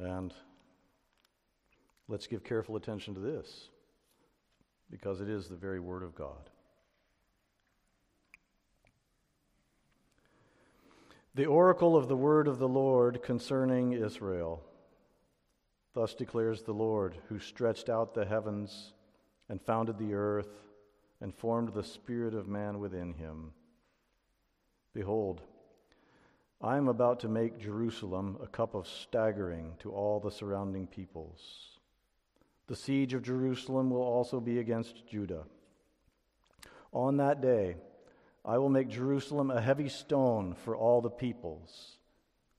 And let's give careful attention to this because it is the very Word of God. The oracle of the word of the Lord concerning Israel. Thus declares the Lord, who stretched out the heavens and founded the earth and formed the spirit of man within him. Behold, I am about to make Jerusalem a cup of staggering to all the surrounding peoples. The siege of Jerusalem will also be against Judah. On that day, I will make Jerusalem a heavy stone for all the peoples.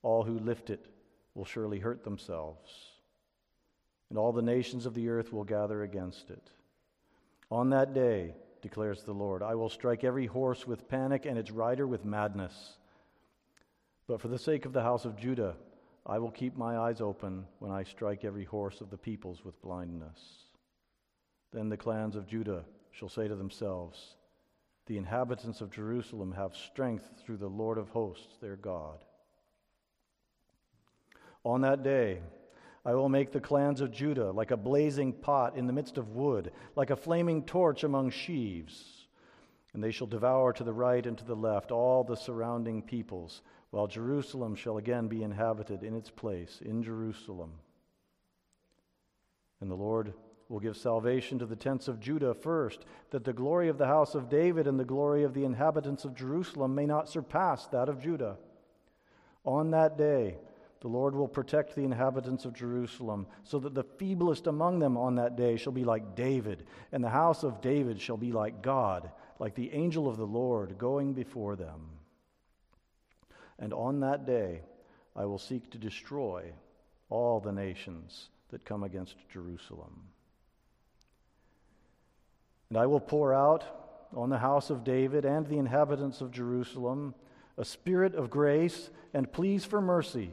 All who lift it will surely hurt themselves, and all the nations of the earth will gather against it. On that day, declares the Lord, I will strike every horse with panic and its rider with madness. But for the sake of the house of Judah, I will keep my eyes open when I strike every horse of the peoples with blindness. Then the clans of Judah shall say to themselves, The inhabitants of Jerusalem have strength through the Lord of hosts, their God. On that day, I will make the clans of Judah like a blazing pot in the midst of wood, like a flaming torch among sheaves. And they shall devour to the right and to the left all the surrounding peoples, while Jerusalem shall again be inhabited in its place, in Jerusalem. And the Lord will give salvation to the tents of Judah first, that the glory of the house of David and the glory of the inhabitants of Jerusalem may not surpass that of Judah. On that day, the Lord will protect the inhabitants of Jerusalem, so that the feeblest among them on that day shall be like David, and the house of David shall be like God, like the angel of the Lord going before them. And on that day I will seek to destroy all the nations that come against Jerusalem. And I will pour out on the house of David and the inhabitants of Jerusalem a spirit of grace and pleas for mercy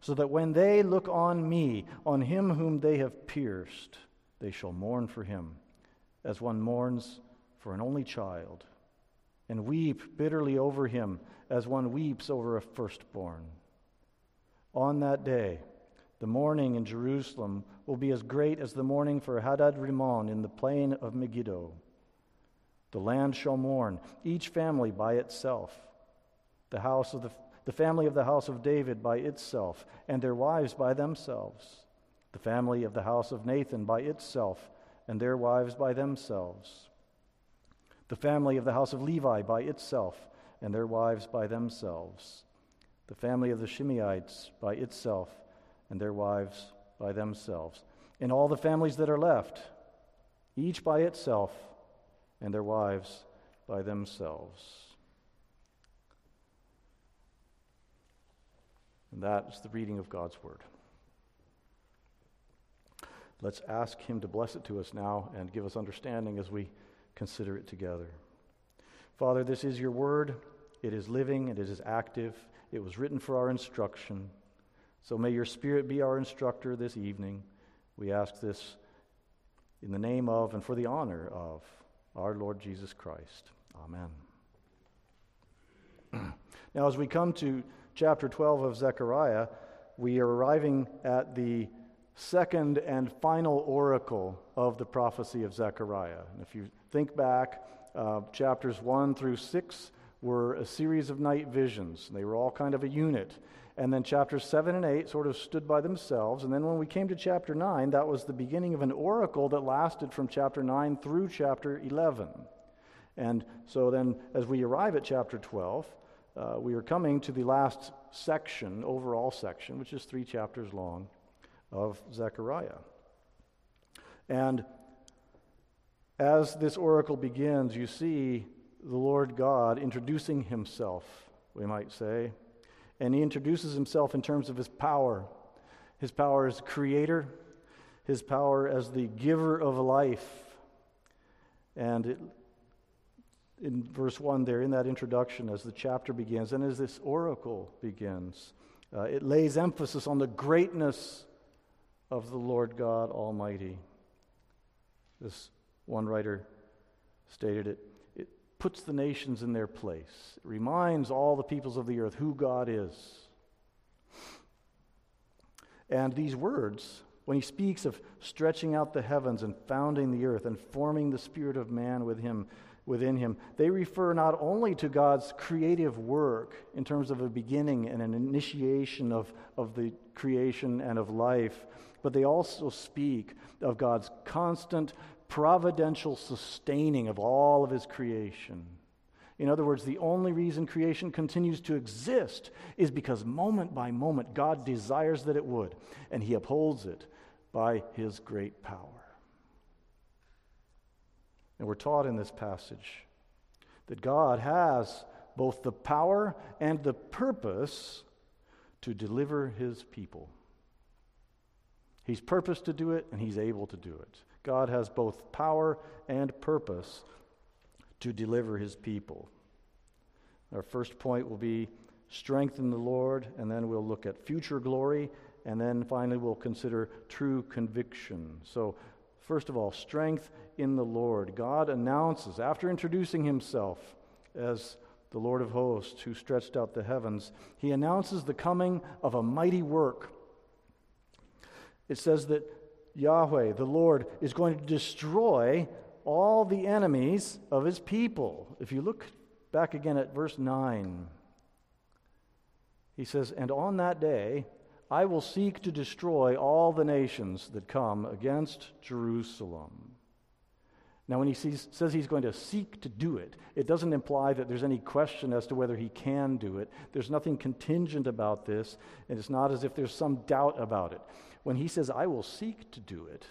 so that when they look on me, on him whom they have pierced, they shall mourn for him, as one mourns for an only child, and weep bitterly over him, as one weeps over a firstborn. On that day, the mourning in Jerusalem will be as great as the mourning for Hadad Rimmon in the plain of Megiddo. The land shall mourn, each family by itself. The house of the the family of the house of David by itself, and their wives by themselves, the family of the house of Nathan by itself, and their wives by themselves, the family of the house of Levi by itself, and their wives by themselves, the family of the Shimeites by itself, and their wives by themselves, and all the families that are left, each by itself, and their wives by themselves. And that is the reading of God's Word. Let's ask Him to bless it to us now and give us understanding as we consider it together. Father, this is your Word. It is living it is active. It was written for our instruction. So may your Spirit be our instructor this evening. We ask this in the name of and for the honor of our Lord Jesus Christ. Amen. now, as we come to chapter 12 of Zechariah, we are arriving at the second and final oracle of the prophecy of Zechariah. And if you think back, uh, chapters 1 through 6 were a series of night visions. They were all kind of a unit. And then chapters 7 and 8 sort of stood by themselves. And then when we came to chapter 9, that was the beginning of an oracle that lasted from chapter 9 through chapter 11. And so then, as we arrive at chapter 12, uh, we are coming to the last section, overall section, which is three chapters long, of Zechariah. And as this oracle begins, you see the Lord God introducing himself, we might say. And he introduces himself in terms of his power his power as creator, his power as the giver of life. And it in verse 1 there, in that introduction, as the chapter begins, and as this oracle begins, uh, it lays emphasis on the greatness of the Lord God Almighty. This one writer stated it. It puts the nations in their place, it reminds all the peoples of the earth who God is. And these words, when he speaks of stretching out the heavens and founding the earth and forming the spirit of man with him, within him, they refer not only to God's creative work in terms of a beginning and an initiation of, of the creation and of life, but they also speak of God's constant providential sustaining of all of his creation. In other words, the only reason creation continues to exist is because moment by moment God desires that it would, and he upholds it by his great power. And we're taught in this passage that God has both the power and the purpose to deliver his people. He's purposed to do it, and he's able to do it. God has both power and purpose to deliver his people. Our first point will be strengthen the Lord, and then we'll look at future glory, and then finally we'll consider true conviction. So, first of all, strength in the Lord. God announces, after introducing himself as the Lord of hosts who stretched out the heavens, he announces the coming of a mighty work. It says that Yahweh, the Lord, is going to destroy all the enemies of his people. If you look back again at verse 9, he says, And on that day I will seek to destroy all the nations that come against Jerusalem. Now, when he sees, says he's going to seek to do it, it doesn't imply that there's any question as to whether he can do it. There's nothing contingent about this, and it's not as if there's some doubt about it. When he says, I will seek to do it,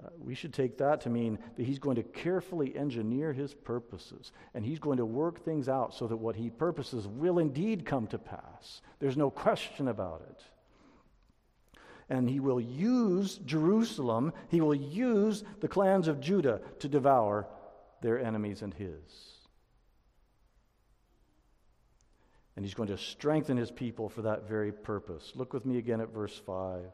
uh, we should take that to mean that he's going to carefully engineer his purposes and he's going to work things out so that what he purposes will indeed come to pass. There's no question about it. And he will use Jerusalem, he will use the clans of Judah to devour their enemies and his. And he's going to strengthen his people for that very purpose. Look with me again at verse 5.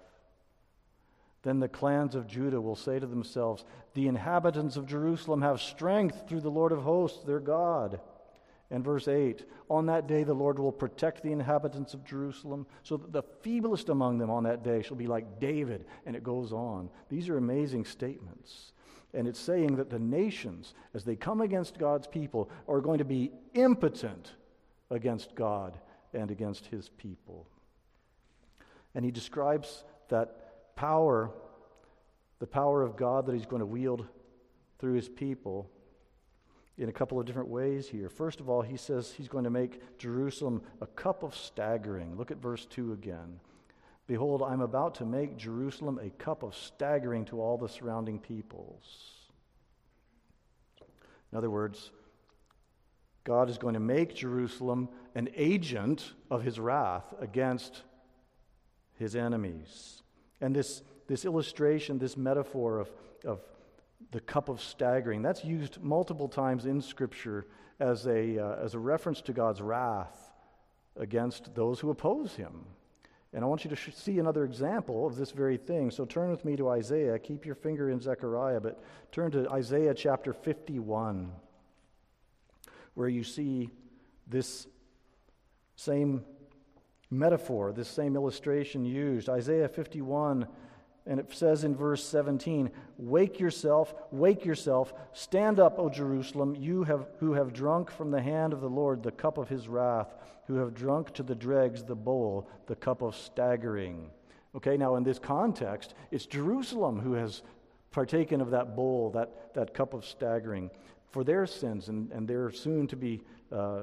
Then the clans of Judah will say to themselves, The inhabitants of Jerusalem have strength through the Lord of hosts, their God. And verse 8 On that day the Lord will protect the inhabitants of Jerusalem, so that the feeblest among them on that day shall be like David. And it goes on. These are amazing statements. And it's saying that the nations, as they come against God's people, are going to be impotent against God and against his people. And he describes that power, the power of God that he's going to wield through his people in a couple of different ways here. First of all, he says he's going to make Jerusalem a cup of staggering. Look at verse 2 again. Behold, I'm about to make Jerusalem a cup of staggering to all the surrounding peoples. In other words, God is going to make Jerusalem an agent of his wrath against his enemies. And this, this illustration, this metaphor of, of the cup of staggering, that's used multiple times in Scripture as a, uh, as a reference to God's wrath against those who oppose him. And I want you to sh- see another example of this very thing. So turn with me to Isaiah. Keep your finger in Zechariah, but turn to Isaiah chapter 51, where you see this same metaphor, this same illustration used. Isaiah 51, and it says in verse 17, Wake yourself, wake yourself, stand up, O Jerusalem, you have, who have drunk from the hand of the Lord the cup of his wrath, who have drunk to the dregs the bowl, the cup of staggering. Okay, now in this context, it's Jerusalem who has partaken of that bowl, that, that cup of staggering for their sins, and, and they're soon to be. Uh,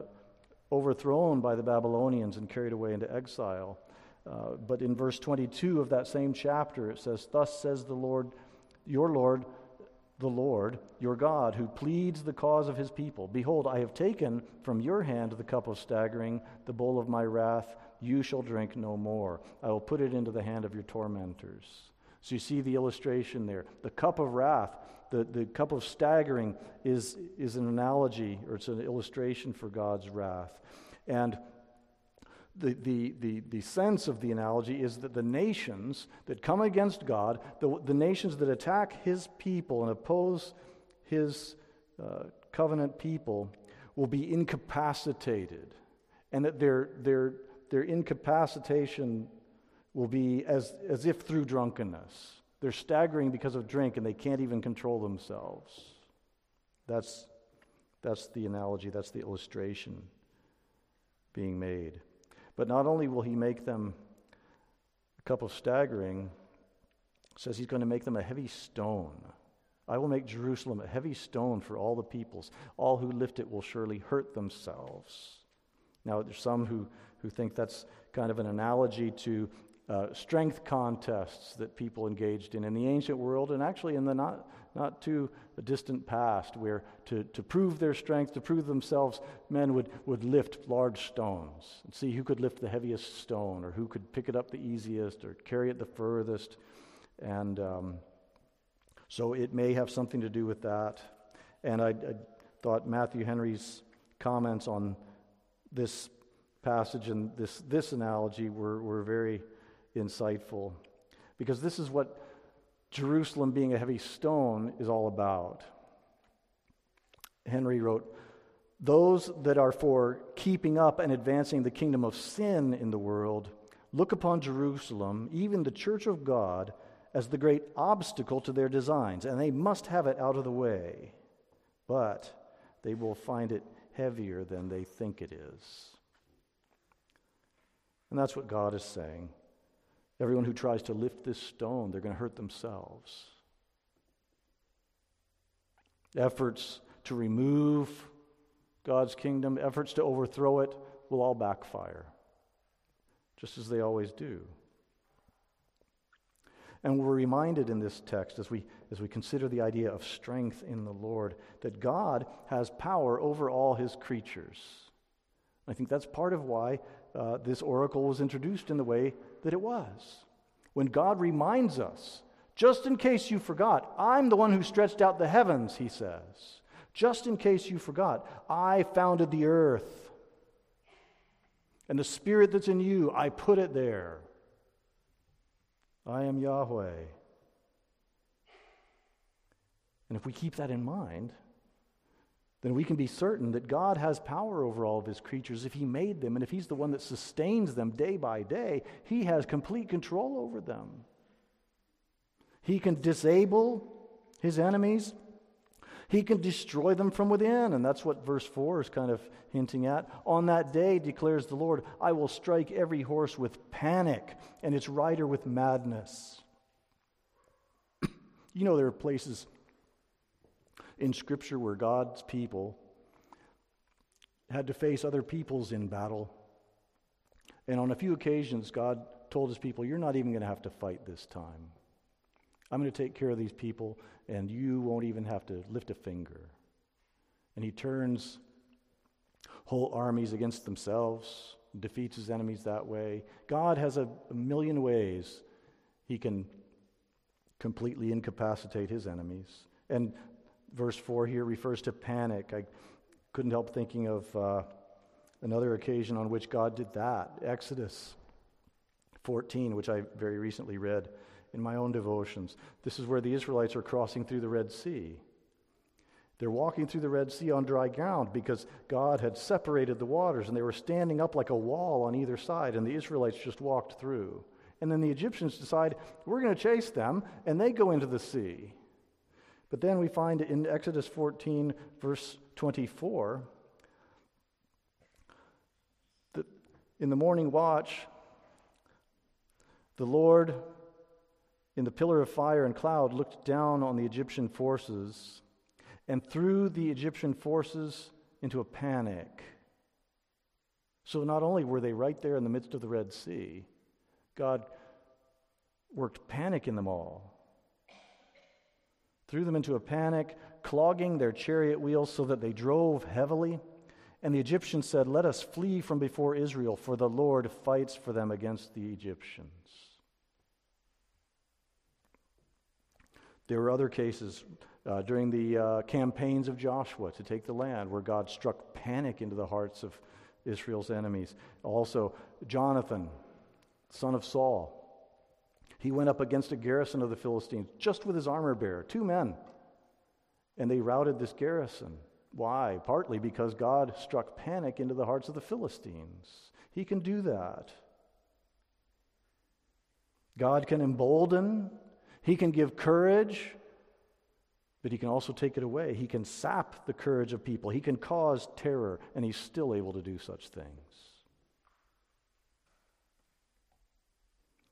overthrown by the Babylonians and carried away into exile. Uh, but in verse 22 of that same chapter, it says, Thus says the Lord, your Lord, the Lord, your God, who pleads the cause of his people. Behold, I have taken from your hand the cup of staggering, the bowl of my wrath. You shall drink no more. I will put it into the hand of your tormentors. So you see the illustration there. The cup of wrath the, the cup of staggering is, is an analogy or it's an illustration for God's wrath. And the, the, the, the sense of the analogy is that the nations that come against God, the, the nations that attack his people and oppose his uh, covenant people, will be incapacitated. And that their, their, their incapacitation will be as, as if through drunkenness. They're staggering because of drink and they can't even control themselves. That's, that's the analogy, that's the illustration being made. But not only will he make them a cup of staggering, says he's going to make them a heavy stone. I will make Jerusalem a heavy stone for all the peoples. All who lift it will surely hurt themselves. Now, there's some who, who think that's kind of an analogy to uh, strength contests that people engaged in in the ancient world and actually in the not, not too distant past, where to, to prove their strength, to prove themselves, men would, would lift large stones and see who could lift the heaviest stone or who could pick it up the easiest or carry it the furthest. And um, so it may have something to do with that. And I, I thought Matthew Henry's comments on this passage and this, this analogy were, were very insightful because this is what Jerusalem being a heavy stone is all about. Henry wrote, Those that are for keeping up and advancing the kingdom of sin in the world look upon Jerusalem, even the church of God, as the great obstacle to their designs, and they must have it out of the way. But they will find it heavier than they think it is. And that's what God is saying. Everyone who tries to lift this stone, they're going to hurt themselves. Efforts to remove God's kingdom, efforts to overthrow it, will all backfire, just as they always do. And we're reminded in this text, as we, as we consider the idea of strength in the Lord, that God has power over all his creatures. I think that's part of why uh, this oracle was introduced in the way that it was. When God reminds us, just in case you forgot, I'm the one who stretched out the heavens, he says. Just in case you forgot, I founded the earth. And the spirit that's in you, I put it there. I am Yahweh. And if we keep that in mind, then we can be certain that God has power over all of his creatures if he made them. And if he's the one that sustains them day by day, he has complete control over them. He can disable his enemies, he can destroy them from within. And that's what verse 4 is kind of hinting at. On that day, declares the Lord, I will strike every horse with panic and its rider with madness. you know, there are places in Scripture where God's people had to face other peoples in battle. And on a few occasions, God told his people, You're not even going to have to fight this time. I'm going to take care of these people, and you won't even have to lift a finger. And he turns whole armies against themselves, defeats his enemies that way. God has a, million ways he can completely incapacitate his enemies. And verse 4 here refers to panic. I couldn't help thinking of uh, another occasion on which God did that Exodus 14, which I very recently read in my own devotions. This is where the Israelites are crossing through the Red Sea. They're walking through the Red Sea on dry ground because God had separated the waters and they were standing up like a wall on either side, and the Israelites just walked through. And then the Egyptians decide, we're going to chase them, and they go into the sea. But then we find in Exodus 14, verse 24, that in the morning watch, the Lord, in the pillar of fire and cloud, looked down on the Egyptian forces and threw the Egyptian forces into a panic. So not only were they right there in the midst of the Red Sea, God worked panic in them all threw them into a panic, clogging their chariot wheels so that they drove heavily. And the Egyptians said, Let us flee from before Israel, for the Lord fights for them against the Egyptians. There were other cases uh, during the uh, campaigns of Joshua to take the land where God struck panic into the hearts of Israel's enemies. Also, Jonathan, son of Saul, he went up against a garrison of the Philistines just with his armor bearer, two men. And they routed this garrison. Why? Partly because God struck panic into the hearts of the Philistines. He can do that. God can embolden, He can give courage, but He can also take it away. He can sap the courage of people, He can cause terror, and He's still able to do such things.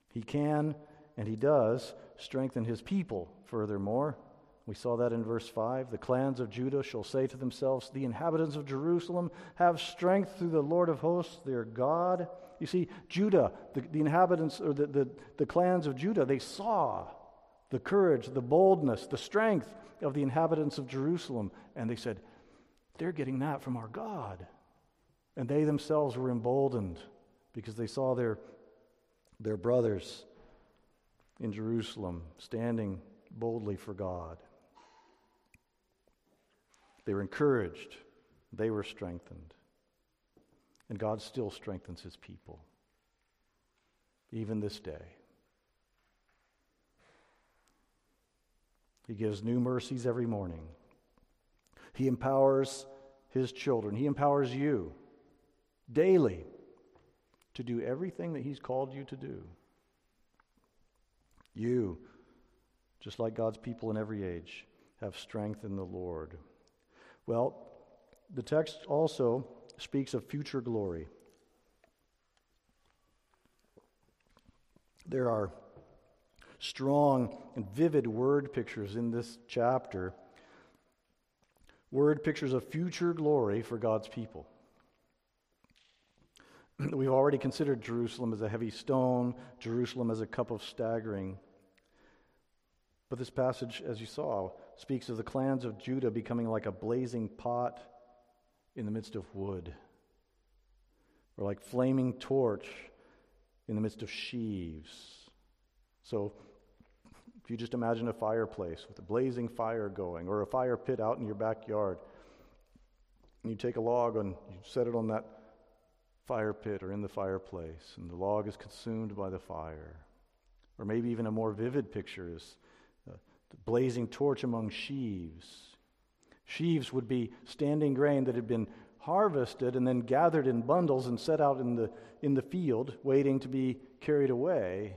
He can, and He does, strengthen His people furthermore. We saw that in verse 5. The clans of Judah shall say to themselves, The inhabitants of Jerusalem have strength through the Lord of hosts, their God. You see, Judah, the, the inhabitants, or the, the, the clans of Judah, they saw the courage, the boldness, the strength of the inhabitants of Jerusalem, and they said, They're getting that from our God. And they themselves were emboldened because they saw their, their brothers in Jerusalem standing boldly for God. They were encouraged, they were strengthened. And God still strengthens his people, even this day. He gives new mercies every morning. He empowers his children. He empowers you daily to do everything that he's called you to do. You, just like God's people in every age, have strength in the Lord. Well, the text also speaks of future glory. There are strong and vivid word pictures in this chapter, word pictures of future glory for God's people. We've already considered Jerusalem as a heavy stone, Jerusalem as a cup of staggering. But this passage, as you saw, speaks of the clans of Judah becoming like a blazing pot in the midst of wood, or like flaming torch in the midst of sheaves. So, if you just imagine a fireplace with a blazing fire going, or a fire pit out in your backyard, and you take a log and you set it on that fire pit or in the fireplace, and the log is consumed by the fire. Or maybe even a more vivid picture is the blazing torch among sheaves. Sheaves would be standing grain that had been harvested and then gathered in bundles and set out in the, in the field, waiting to be carried away.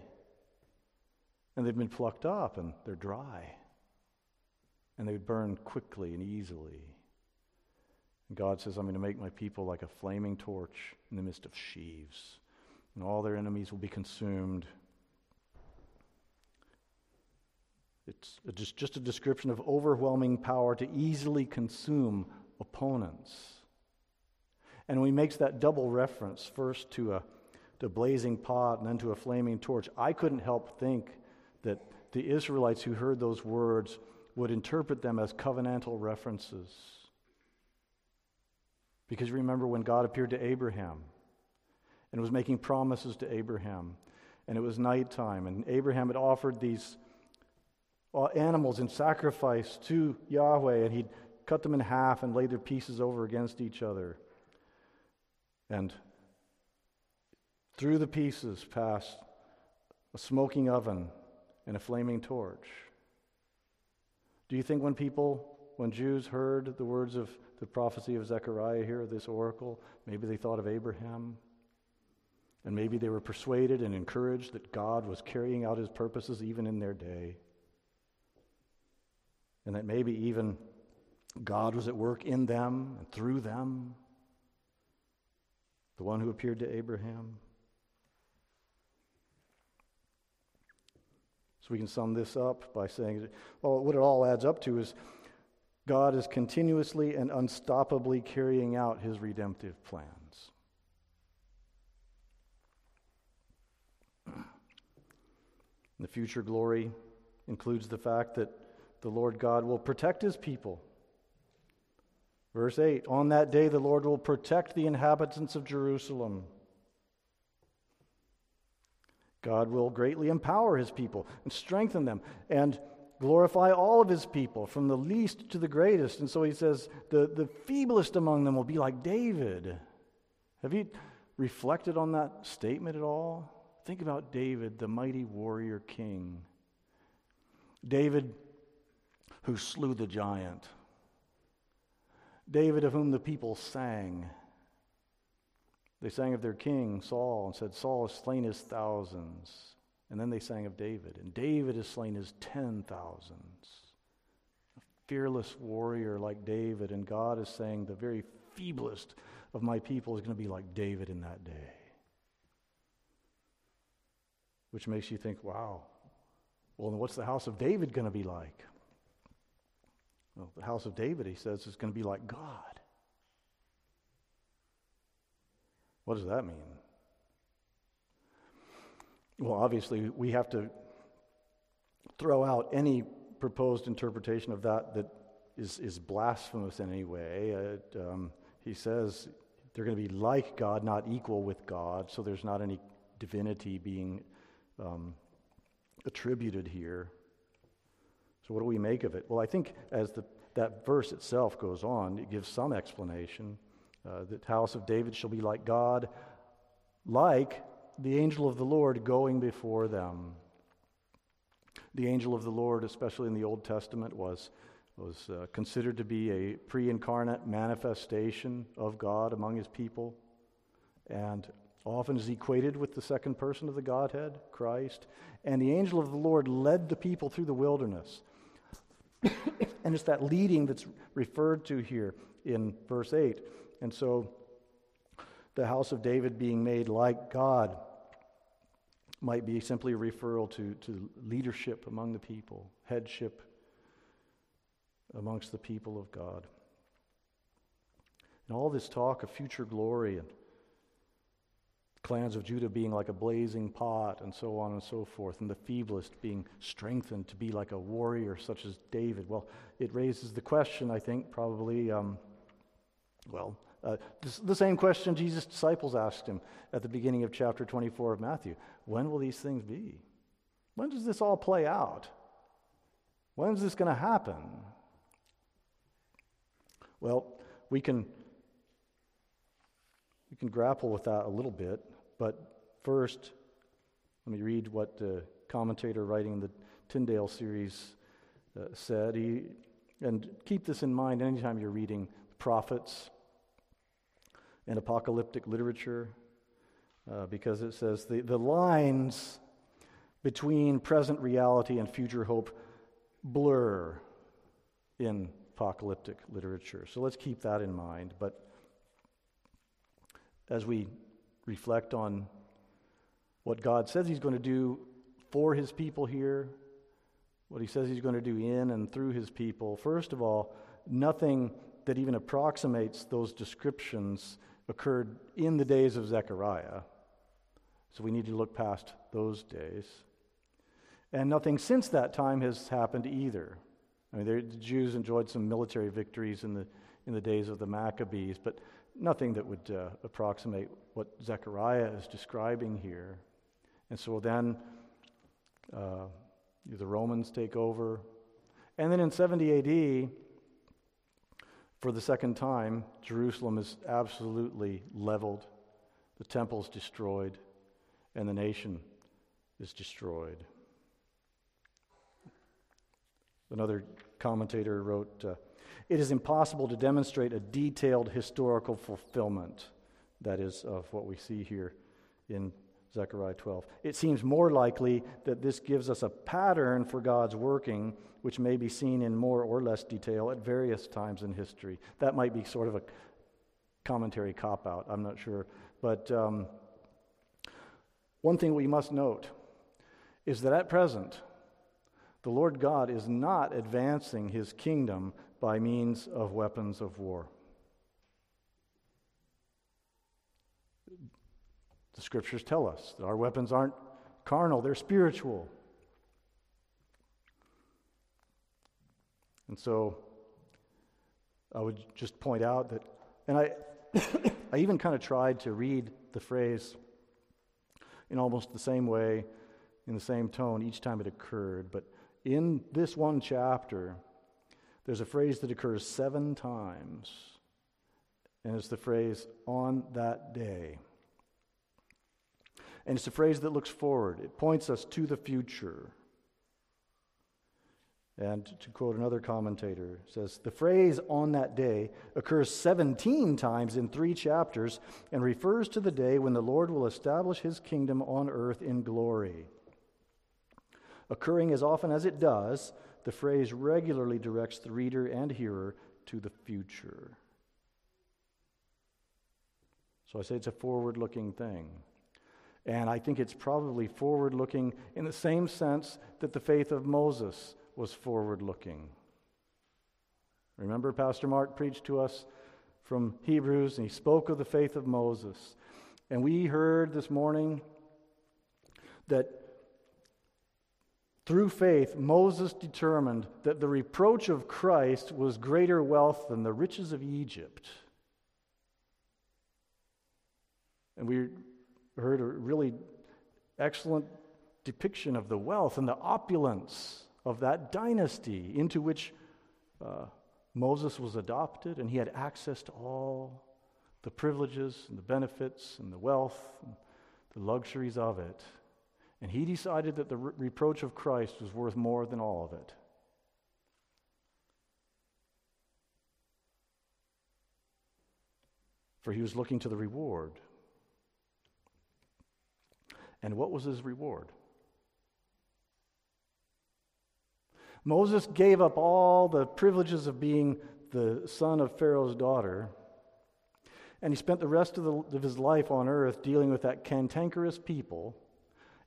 And they've been plucked up and they're dry. And they would burn quickly and easily. And God says, I'm going to make my people like a flaming torch in the midst of sheaves. And all their enemies will be consumed It's just, a description of overwhelming power to easily consume opponents. And when he makes that double reference, first to a, to blazing pot and then to a flaming torch, I couldn't help think that the Israelites who heard those words would interpret them as covenantal references. Because remember when God appeared to Abraham and was making promises to Abraham, and it was nighttime, and Abraham had offered these Uh, animals in sacrifice to Yahweh, and he'd cut them in half and lay their pieces over against each other. And through the pieces passed a smoking oven and a flaming torch. Do you think when people, when Jews heard the words of the prophecy of Zechariah here, this oracle, maybe they thought of Abraham? And maybe they were persuaded and encouraged that God was carrying out his purposes even in their day and that maybe even God was at work in them and through them, the one who appeared to Abraham. So we can sum this up by saying, well, what it all adds up to is God is continuously and unstoppably carrying out his redemptive plans. The future glory includes the fact that the Lord God will protect his people. Verse 8 On that day, the Lord will protect the inhabitants of Jerusalem. God will greatly empower his people and strengthen them and glorify all of his people, from the least to the greatest. And so he says, the, the feeblest among them will be like David. Have you reflected on that statement at all? Think about David, the mighty warrior king. David who slew the giant. David, of whom the people sang. They sang of their king, Saul, and said, Saul has slain his thousands, And then they sang of David. And David has slain his ten thousands. A fearless warrior like David. And God is saying, the very feeblest of my people is going to be like David in that day. Which makes you think, wow, well, then what's the house of David going to be like? Well, the house of David, he says, is going to be like God. What does that mean? Well, obviously, we have to throw out any proposed interpretation of that that is, is blasphemous in any way. It, um, he says they're going to be like God, not equal with God, so there's not any divinity being um, attributed here. So, what do we make of it? Well, I think as the, that verse itself goes on, it gives some explanation. Uh, the house of David shall be like God, like the angel of the Lord going before them. The angel of the Lord, especially in the Old Testament, was, was uh, considered to be a pre incarnate manifestation of God among his people, and often is equated with the second person of the Godhead, Christ. And the angel of the Lord led the people through the wilderness. and it's that leading that's referred to here in verse 8. And so the house of David being made like God might be simply a referral to, to leadership among the people, headship amongst the people of God. And all this talk of future glory and clans of Judah being like a blazing pot, and so on and so forth, and the feeblest being strengthened to be like a warrior such as David. Well, it raises the question, I think, probably, um, well, uh, this, the same question Jesus' disciples asked him at the beginning of chapter 24 of Matthew When will these things be? When does this all play out? When is this going to happen? Well, we can, we can grapple with that a little bit, but first, let me read what the commentator writing the Tyndale series uh, said. He, and keep this in mind anytime you're reading prophets and apocalyptic literature uh, because it says the, the lines between present reality and future hope blur in apocalyptic literature. So let's keep that in mind. But as we reflect on what God says He's going to do for His people here, what He says He's going to do in and through His people, first of all, nothing that even approximates those descriptions occurred in the days of Zechariah. So we need to look past those days. And nothing since that time has happened either. I mean, the Jews enjoyed some military victories in the, in the days of the Maccabees, but nothing that would uh, approximate what Zechariah is describing here. And so then uh, the Romans take over. And then in 70 AD, for the second time, Jerusalem is absolutely leveled, the temple's destroyed, and the nation is destroyed. Another commentator wrote uh, It is impossible to demonstrate a detailed historical fulfillment, that is, of what we see here in Zechariah 12. It seems more likely that this gives us a pattern for God's working, which may be seen in more or less detail at various times in history. That might be sort of a commentary cop out, I'm not sure. But um, one thing we must note is that at present, the Lord God is not advancing his kingdom by means of weapons of war. The scriptures tell us that our weapons aren't carnal, they're spiritual. And so I would just point out that, and I, I even kind of tried to read the phrase in almost the same way, in the same tone each time it occurred. But in this one chapter, there's a phrase that occurs seven times, and it's the phrase, on that day. And it's a phrase that looks forward, it points us to the future. And to quote another commentator, says the phrase on that day occurs 17 times in three chapters and refers to the day when the Lord will establish his kingdom on earth in glory. Occurring as often as it does, the phrase regularly directs the reader and hearer to the future. So I say it's a forward looking thing. And I think it's probably forward looking in the same sense that the faith of Moses was forward looking. Remember, Pastor Mark preached to us from Hebrews, and he spoke of the faith of Moses. And we heard this morning that through faith, Moses determined that the reproach of Christ was greater wealth than the riches of Egypt. And we heard a really excellent depiction of the wealth and the opulence of that dynasty into which uh, Moses was adopted, and he had access to all the privileges and the benefits and the wealth and the luxuries of it. And he decided that the re- reproach of Christ was worth more than all of it. For he was looking to the reward. And what was his reward? Moses gave up all the privileges of being the son of Pharaoh's daughter, and he spent the rest of, the, of his life on earth dealing with that cantankerous people,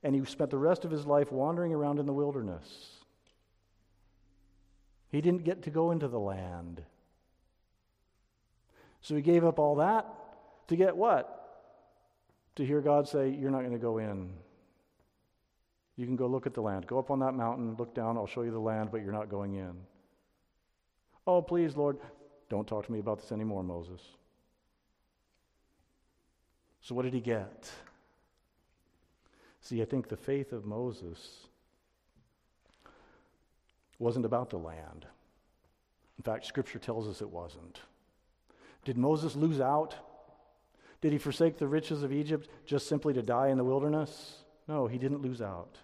and he spent the rest of his life wandering around in the wilderness. He didn't get to go into the land. So he gave up all that to get what? To hear God say, You're not going to go in. You can go look at the land. Go up on that mountain, look down, I'll show you the land, but you're not going in. Oh, please, Lord, don't talk to me about this anymore, Moses. So, what did he get? See, I think the faith of Moses wasn't about the land. In fact, Scripture tells us it wasn't. Did Moses lose out? Did he forsake the riches of Egypt just simply to die in the wilderness? No, he didn't lose out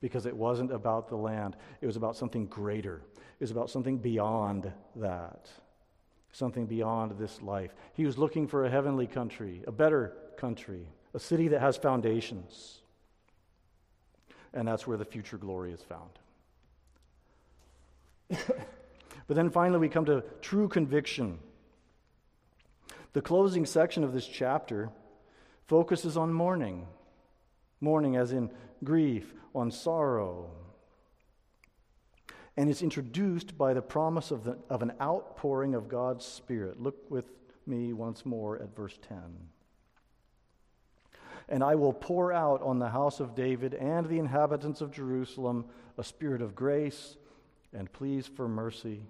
because it wasn't about the land. It was about something greater. It was about something beyond that, something beyond this life. He was looking for a heavenly country, a better country, a city that has foundations. And that's where the future glory is found. but then finally, we come to true conviction. The closing section of this chapter focuses on mourning. Mourning, as in grief, on sorrow. And it's introduced by the promise of, the, of an outpouring of God's Spirit. Look with me once more at verse 10. And I will pour out on the house of David and the inhabitants of Jerusalem a spirit of grace and pleas for mercy,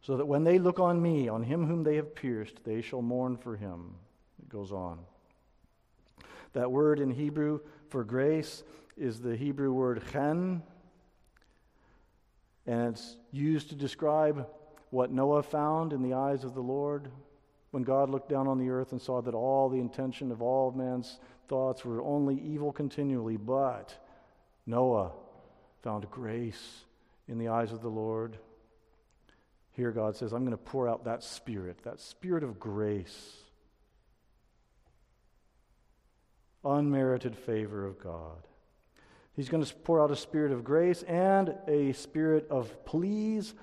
so that when they look on me, on him whom they have pierced, they shall mourn for him. It goes on. That word in Hebrew for grace is the Hebrew word chen, and it's used to describe what Noah found in the eyes of the Lord when God looked down on the earth and saw that all the intention of all man's thoughts were only evil continually, but Noah found grace in the eyes of the Lord. Here, God says, I'm going to pour out that spirit, that spirit of grace, unmerited favor of God. He's going to pour out a spirit of grace and a spirit of pleas,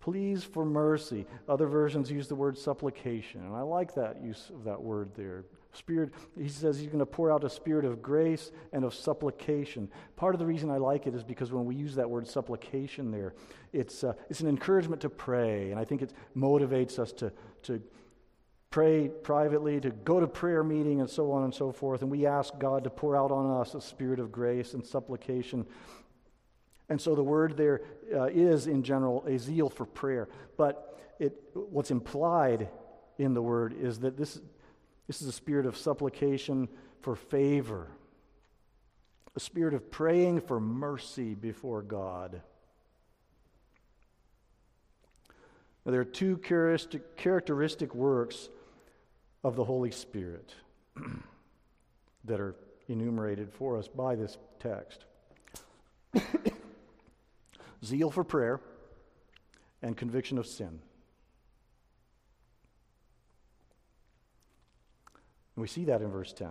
pleas for mercy. Other versions use the word supplication, and I like that use of that word there. Spirit, he says he's going to pour out a spirit of grace and of supplication. Part of the reason I like it is because when we use that word supplication there, it's, uh, it's an encouragement to pray, and I think it motivates us to, to pray privately, to go to prayer meeting, and so on and so forth. And we ask God to pour out on us a spirit of grace and supplication. And so the word there uh, is, in general, a zeal for prayer. But it, what's implied in the word is that this, this is a spirit of supplication for favor, a spirit of praying for mercy before God. Now, there are two characteristic works of the Holy Spirit that are enumerated for us by this text zeal for prayer and conviction of sin. And we see that in verse 10.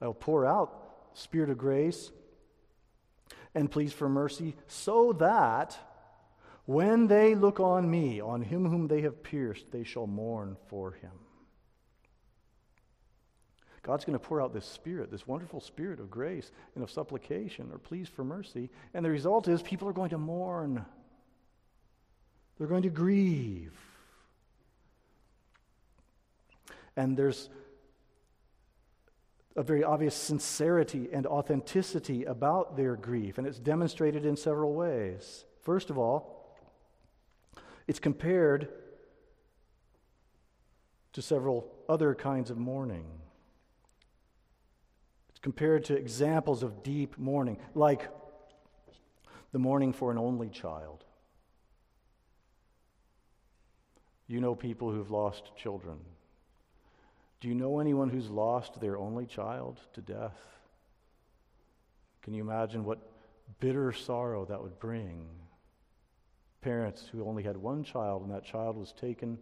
I'll pour out spirit of grace and pleas for mercy, so that when they look on me, on him whom they have pierced, they shall mourn for him. God's going to pour out this spirit, this wonderful spirit of grace and of supplication or pleas for mercy. And the result is people are going to mourn, they're going to grieve. And there's a very obvious sincerity and authenticity about their grief, and it's demonstrated in several ways. First of all, it's compared to several other kinds of mourning It's compared to examples of deep mourning, like the mourning for an only child. You know people who've lost children. Do you know anyone who's lost their only child to death? Can you imagine what bitter sorrow that would bring? Parents who only had one child and that child was taken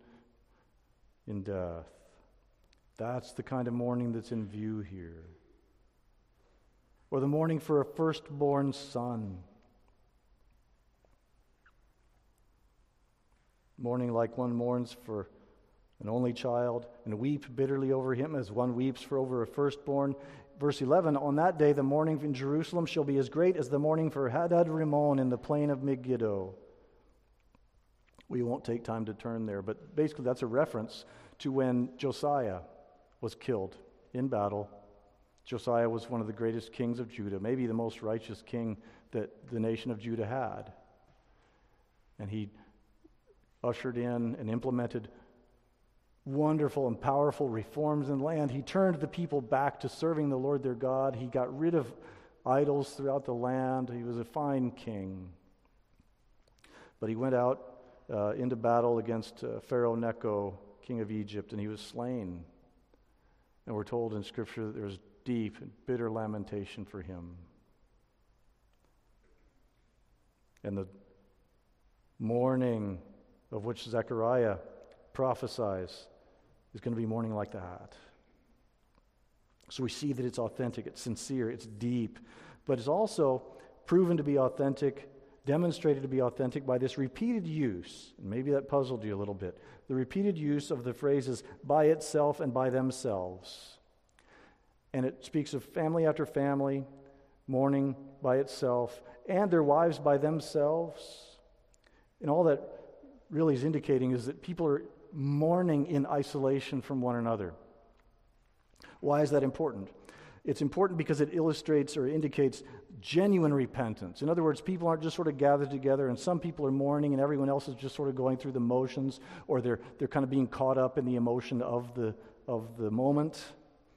in death. That's the kind of mourning that's in view here or the mourning for a firstborn son. Mourning like one mourns for an only child and weep bitterly over him as one weeps for over a firstborn. Verse 11 On that day, the mourning in Jerusalem shall be as great as the mourning for Hadad Rimmon in the plain of Megiddo. We won't take time to turn there, but basically, that's a reference to when Josiah was killed in battle Josiah was one of the greatest kings of Judah, maybe the most righteous king that the nation of Judah had. And he ushered in and implemented wonderful and powerful reforms in land. He turned the people back to serving the Lord their God. He got rid of idols throughout the land. He was a fine king. But he went out uh, into battle against uh, Pharaoh Necho, king of Egypt, and he was slain. And we're told in Scripture that there was deep and bitter lamentation for him. And the mourning of which Zechariah prophesies is going to be mourning like that. So we see that it's authentic, it's sincere, it's deep, but it's also proven to be authentic, demonstrated to be authentic by this repeated use. And maybe that puzzled you a little bit. The repeated use of the phrases by itself and by themselves. And it speaks of family after family, mourning by itself, and their wives by themselves. And all that really is indicating is that people are mourning in isolation from one another. Why is that important? It's important because it illustrates or indicates genuine repentance. In other words, people aren't just sort of gathered together and some people are mourning and everyone else is just sort of going through the motions or they're, they're kind of being caught up in the emotion of the, of the moment.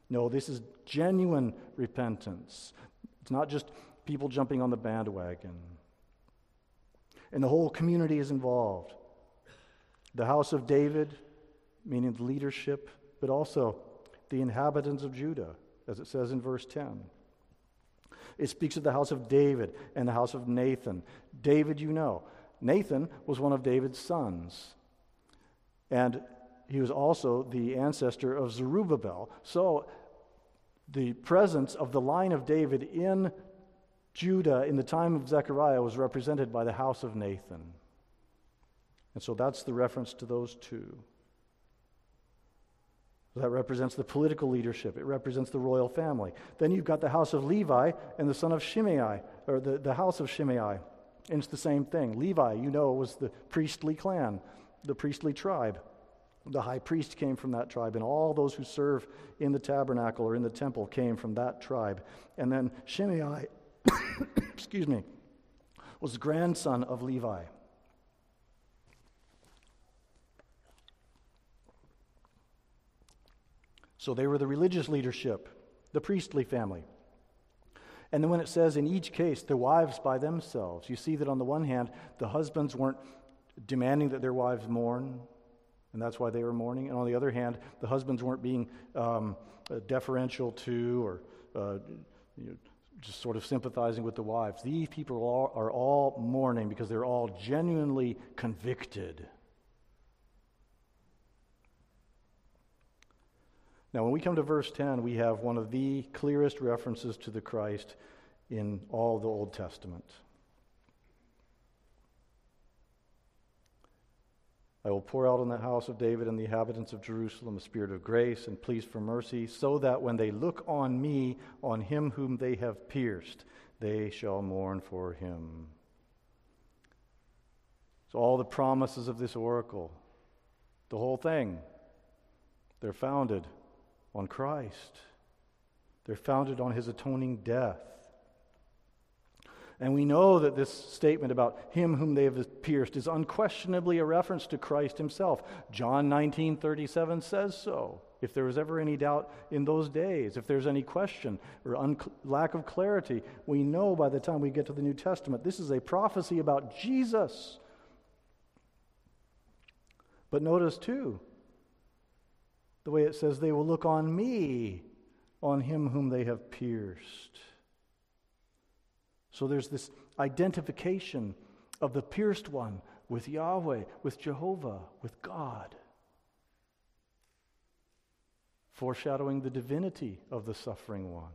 No, this is genuine repentance. It's not just people jumping on the bandwagon. And the whole community is involved. The house of David, meaning the leadership, but also the inhabitants of Judah, as it says in verse 10. It speaks of the house of David and the house of Nathan. David, you know. Nathan was one of David's sons. And he was also the ancestor of Zerubbabel. So the presence of the line of David in Judah in the time of Zechariah was represented by the house of Nathan. And so that's the reference to those two. That represents the political leadership. It represents the royal family. Then you've got the house of Levi and the son of Shimei, or the, the house of Shimei. And it's the same thing. Levi, you know, was the priestly clan, the priestly tribe. The high priest came from that tribe, and all those who serve in the tabernacle or in the temple came from that tribe. And then Shimei, excuse me, was the grandson of Levi. So they were the religious leadership, the priestly family. And then when it says in each case, the wives by themselves, you see that on the one hand, the husbands weren't demanding that their wives mourn, and that's why they were mourning. And on the other hand, the husbands weren't being um, uh, deferential to or uh, you know, just sort of sympathizing with the wives. These people are all, are all mourning because they're all genuinely convicted. Now, when we come to verse 10, we have one of the clearest references to the Christ in all the Old Testament. I will pour out on the house of David and the inhabitants of Jerusalem a spirit of grace and pleas for mercy, so that when they look on me, on him whom they have pierced, they shall mourn for him. So, all the promises of this oracle, the whole thing, they're founded on Christ. They're founded on his atoning death. And we know that this statement about him whom they have pierced is unquestionably a reference to Christ himself. John 19 37 says so. If there was ever any doubt in those days, if there's any question or un- lack of clarity, we know by the time we get to the New Testament, this is a prophecy about Jesus. But notice too, the way it says, they will look on me, on him whom they have pierced. So there's this identification of the pierced one with Yahweh, with Jehovah, with God, foreshadowing the divinity of the suffering one.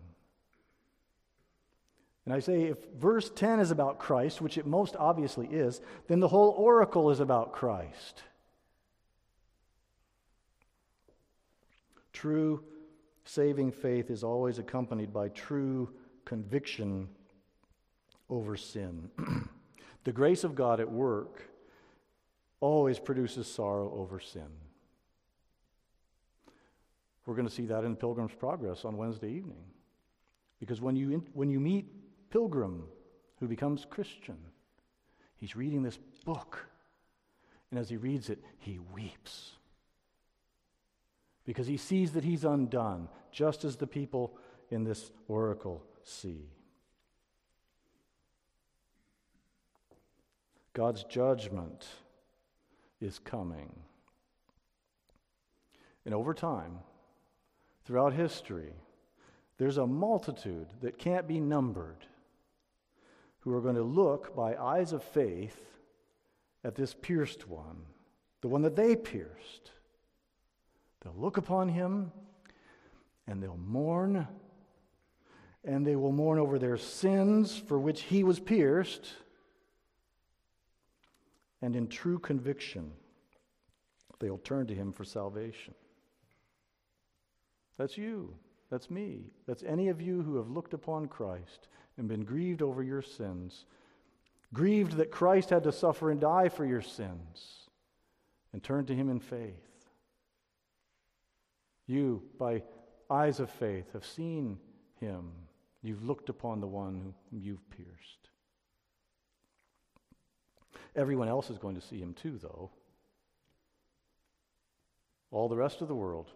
And I say, if verse 10 is about Christ, which it most obviously is, then the whole oracle is about Christ. True saving faith is always accompanied by true conviction over sin. the grace of God at work always produces sorrow over sin. We're going to see that in Pilgrim's Progress on Wednesday evening. Because when you, when you meet Pilgrim, who becomes Christian, he's reading this book. And as he reads it, he weeps. Because he sees that he's undone, just as the people in this oracle see. God's judgment is coming. And over time, throughout history, there's a multitude that can't be numbered who are going to look by eyes of faith at this pierced one, the one that they pierced. They'll look upon him and they'll mourn, and they will mourn over their sins for which he was pierced and in true conviction, they'll turn to him for salvation. That's you. That's me. That's any of you who have looked upon Christ and been grieved over your sins, grieved that Christ had to suffer and die for your sins, and turned to him in faith. You, by eyes of faith, have seen him. You've looked upon the one whom you've pierced. Everyone else is going to see him too, though. All the rest of the world.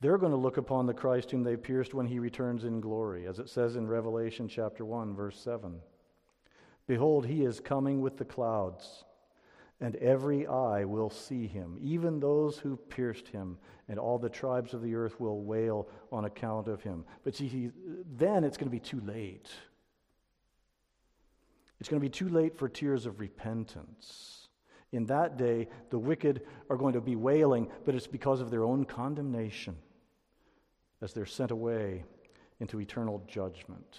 They're going to look upon the Christ whom they pierced when he returns in glory, as it says in Revelation chapter 1, verse 7. Behold, he is coming with the clouds, and every eye will see him, even those who pierced him, and all the tribes of the earth will wail on account of him. But see, then it's going to be too late. It's going to be too late for tears of repentance. In that day, the wicked are going to be wailing, but it's because of their own condemnation as they're sent away into eternal judgment.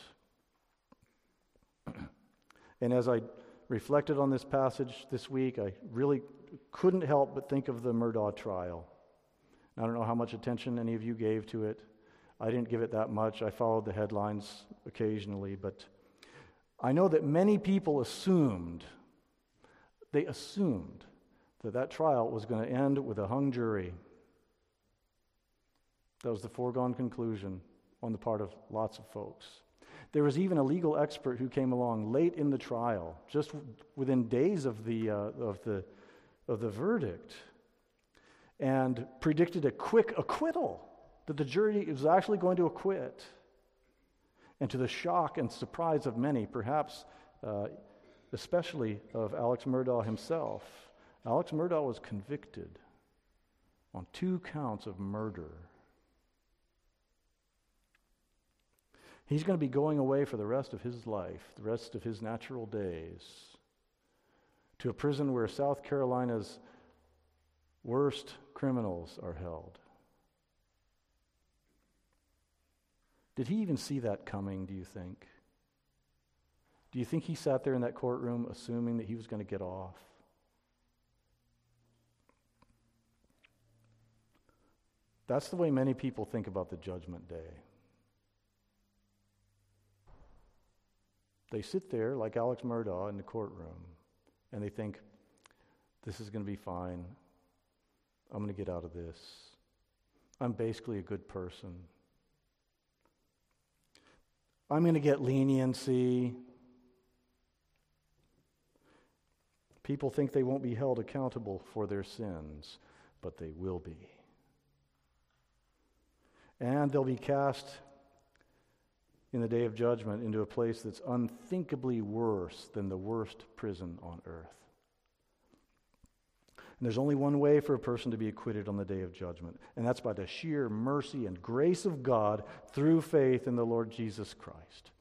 and as I reflected on this passage this week, I really couldn't help but think of the Murdaugh trial. I don't know how much attention any of you gave to it. I didn't give it that much. I followed the headlines occasionally, but I know that many people assumed, they assumed that that trial was going to end with a hung jury. That was the foregone conclusion on the part of lots of folks. There was even a legal expert who came along late in the trial, just within days of the, uh, of the, of the verdict, and predicted a quick acquittal, that the jury was actually going to acquit. And to the shock and surprise of many, perhaps uh, especially of Alex Murdaugh himself, Alex Murdaugh was convicted on two counts of murder. He's going to be going away for the rest of his life, the rest of his natural days, to a prison where South Carolina's worst criminals are held. Did he even see that coming, do you think? Do you think he sat there in that courtroom assuming that he was going to get off? That's the way many people think about the judgment day. They sit there, like Alex Murdaugh, in the courtroom, and they think, this is going to be fine. I'm going to get out of this. I'm basically a good person. I'm going to get leniency. People think they won't be held accountable for their sins, but they will be. And they'll be cast in the day of judgment into a place that's unthinkably worse than the worst prison on earth. And there's only one way for a person to be acquitted on the day of judgment, and that's by the sheer mercy and grace of God through faith in the Lord Jesus Christ.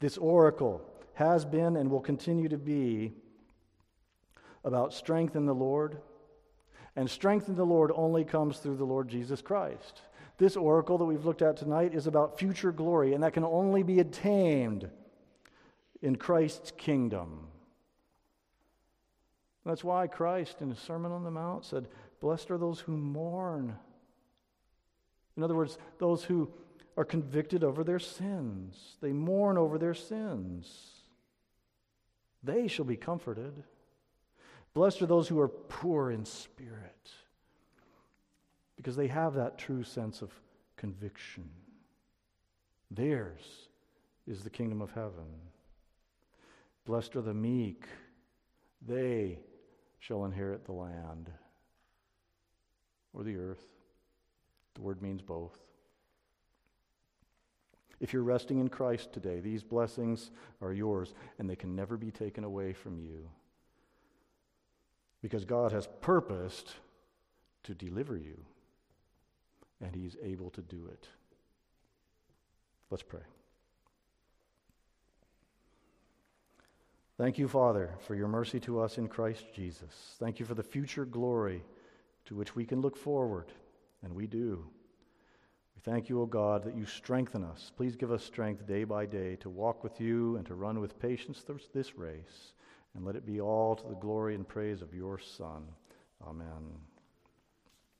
This oracle has been and will continue to be about strength in the Lord, and strength in the Lord only comes through the Lord Jesus Christ. This oracle that we've looked at tonight is about future glory, and that can only be attained in Christ's kingdom. That's why Christ, in his Sermon on the Mount, said, Blessed are those who mourn. In other words, those who are convicted over their sins. They mourn over their sins. They shall be comforted. Blessed are those who are poor in spirit, because they have that true sense of conviction. Theirs is the kingdom of heaven. Blessed are the meek, they shall inherit the land or the earth. The word means both. If you're resting in Christ today, these blessings are yours and they can never be taken away from you. Because God has purposed to deliver you, and He's able to do it. Let's pray. Thank you, Father, for your mercy to us in Christ Jesus. Thank you for the future glory to which we can look forward, and we do. We thank you, O God, that you strengthen us. Please give us strength day by day to walk with you and to run with patience this race, and let it be all to the glory and praise of your Son. Amen.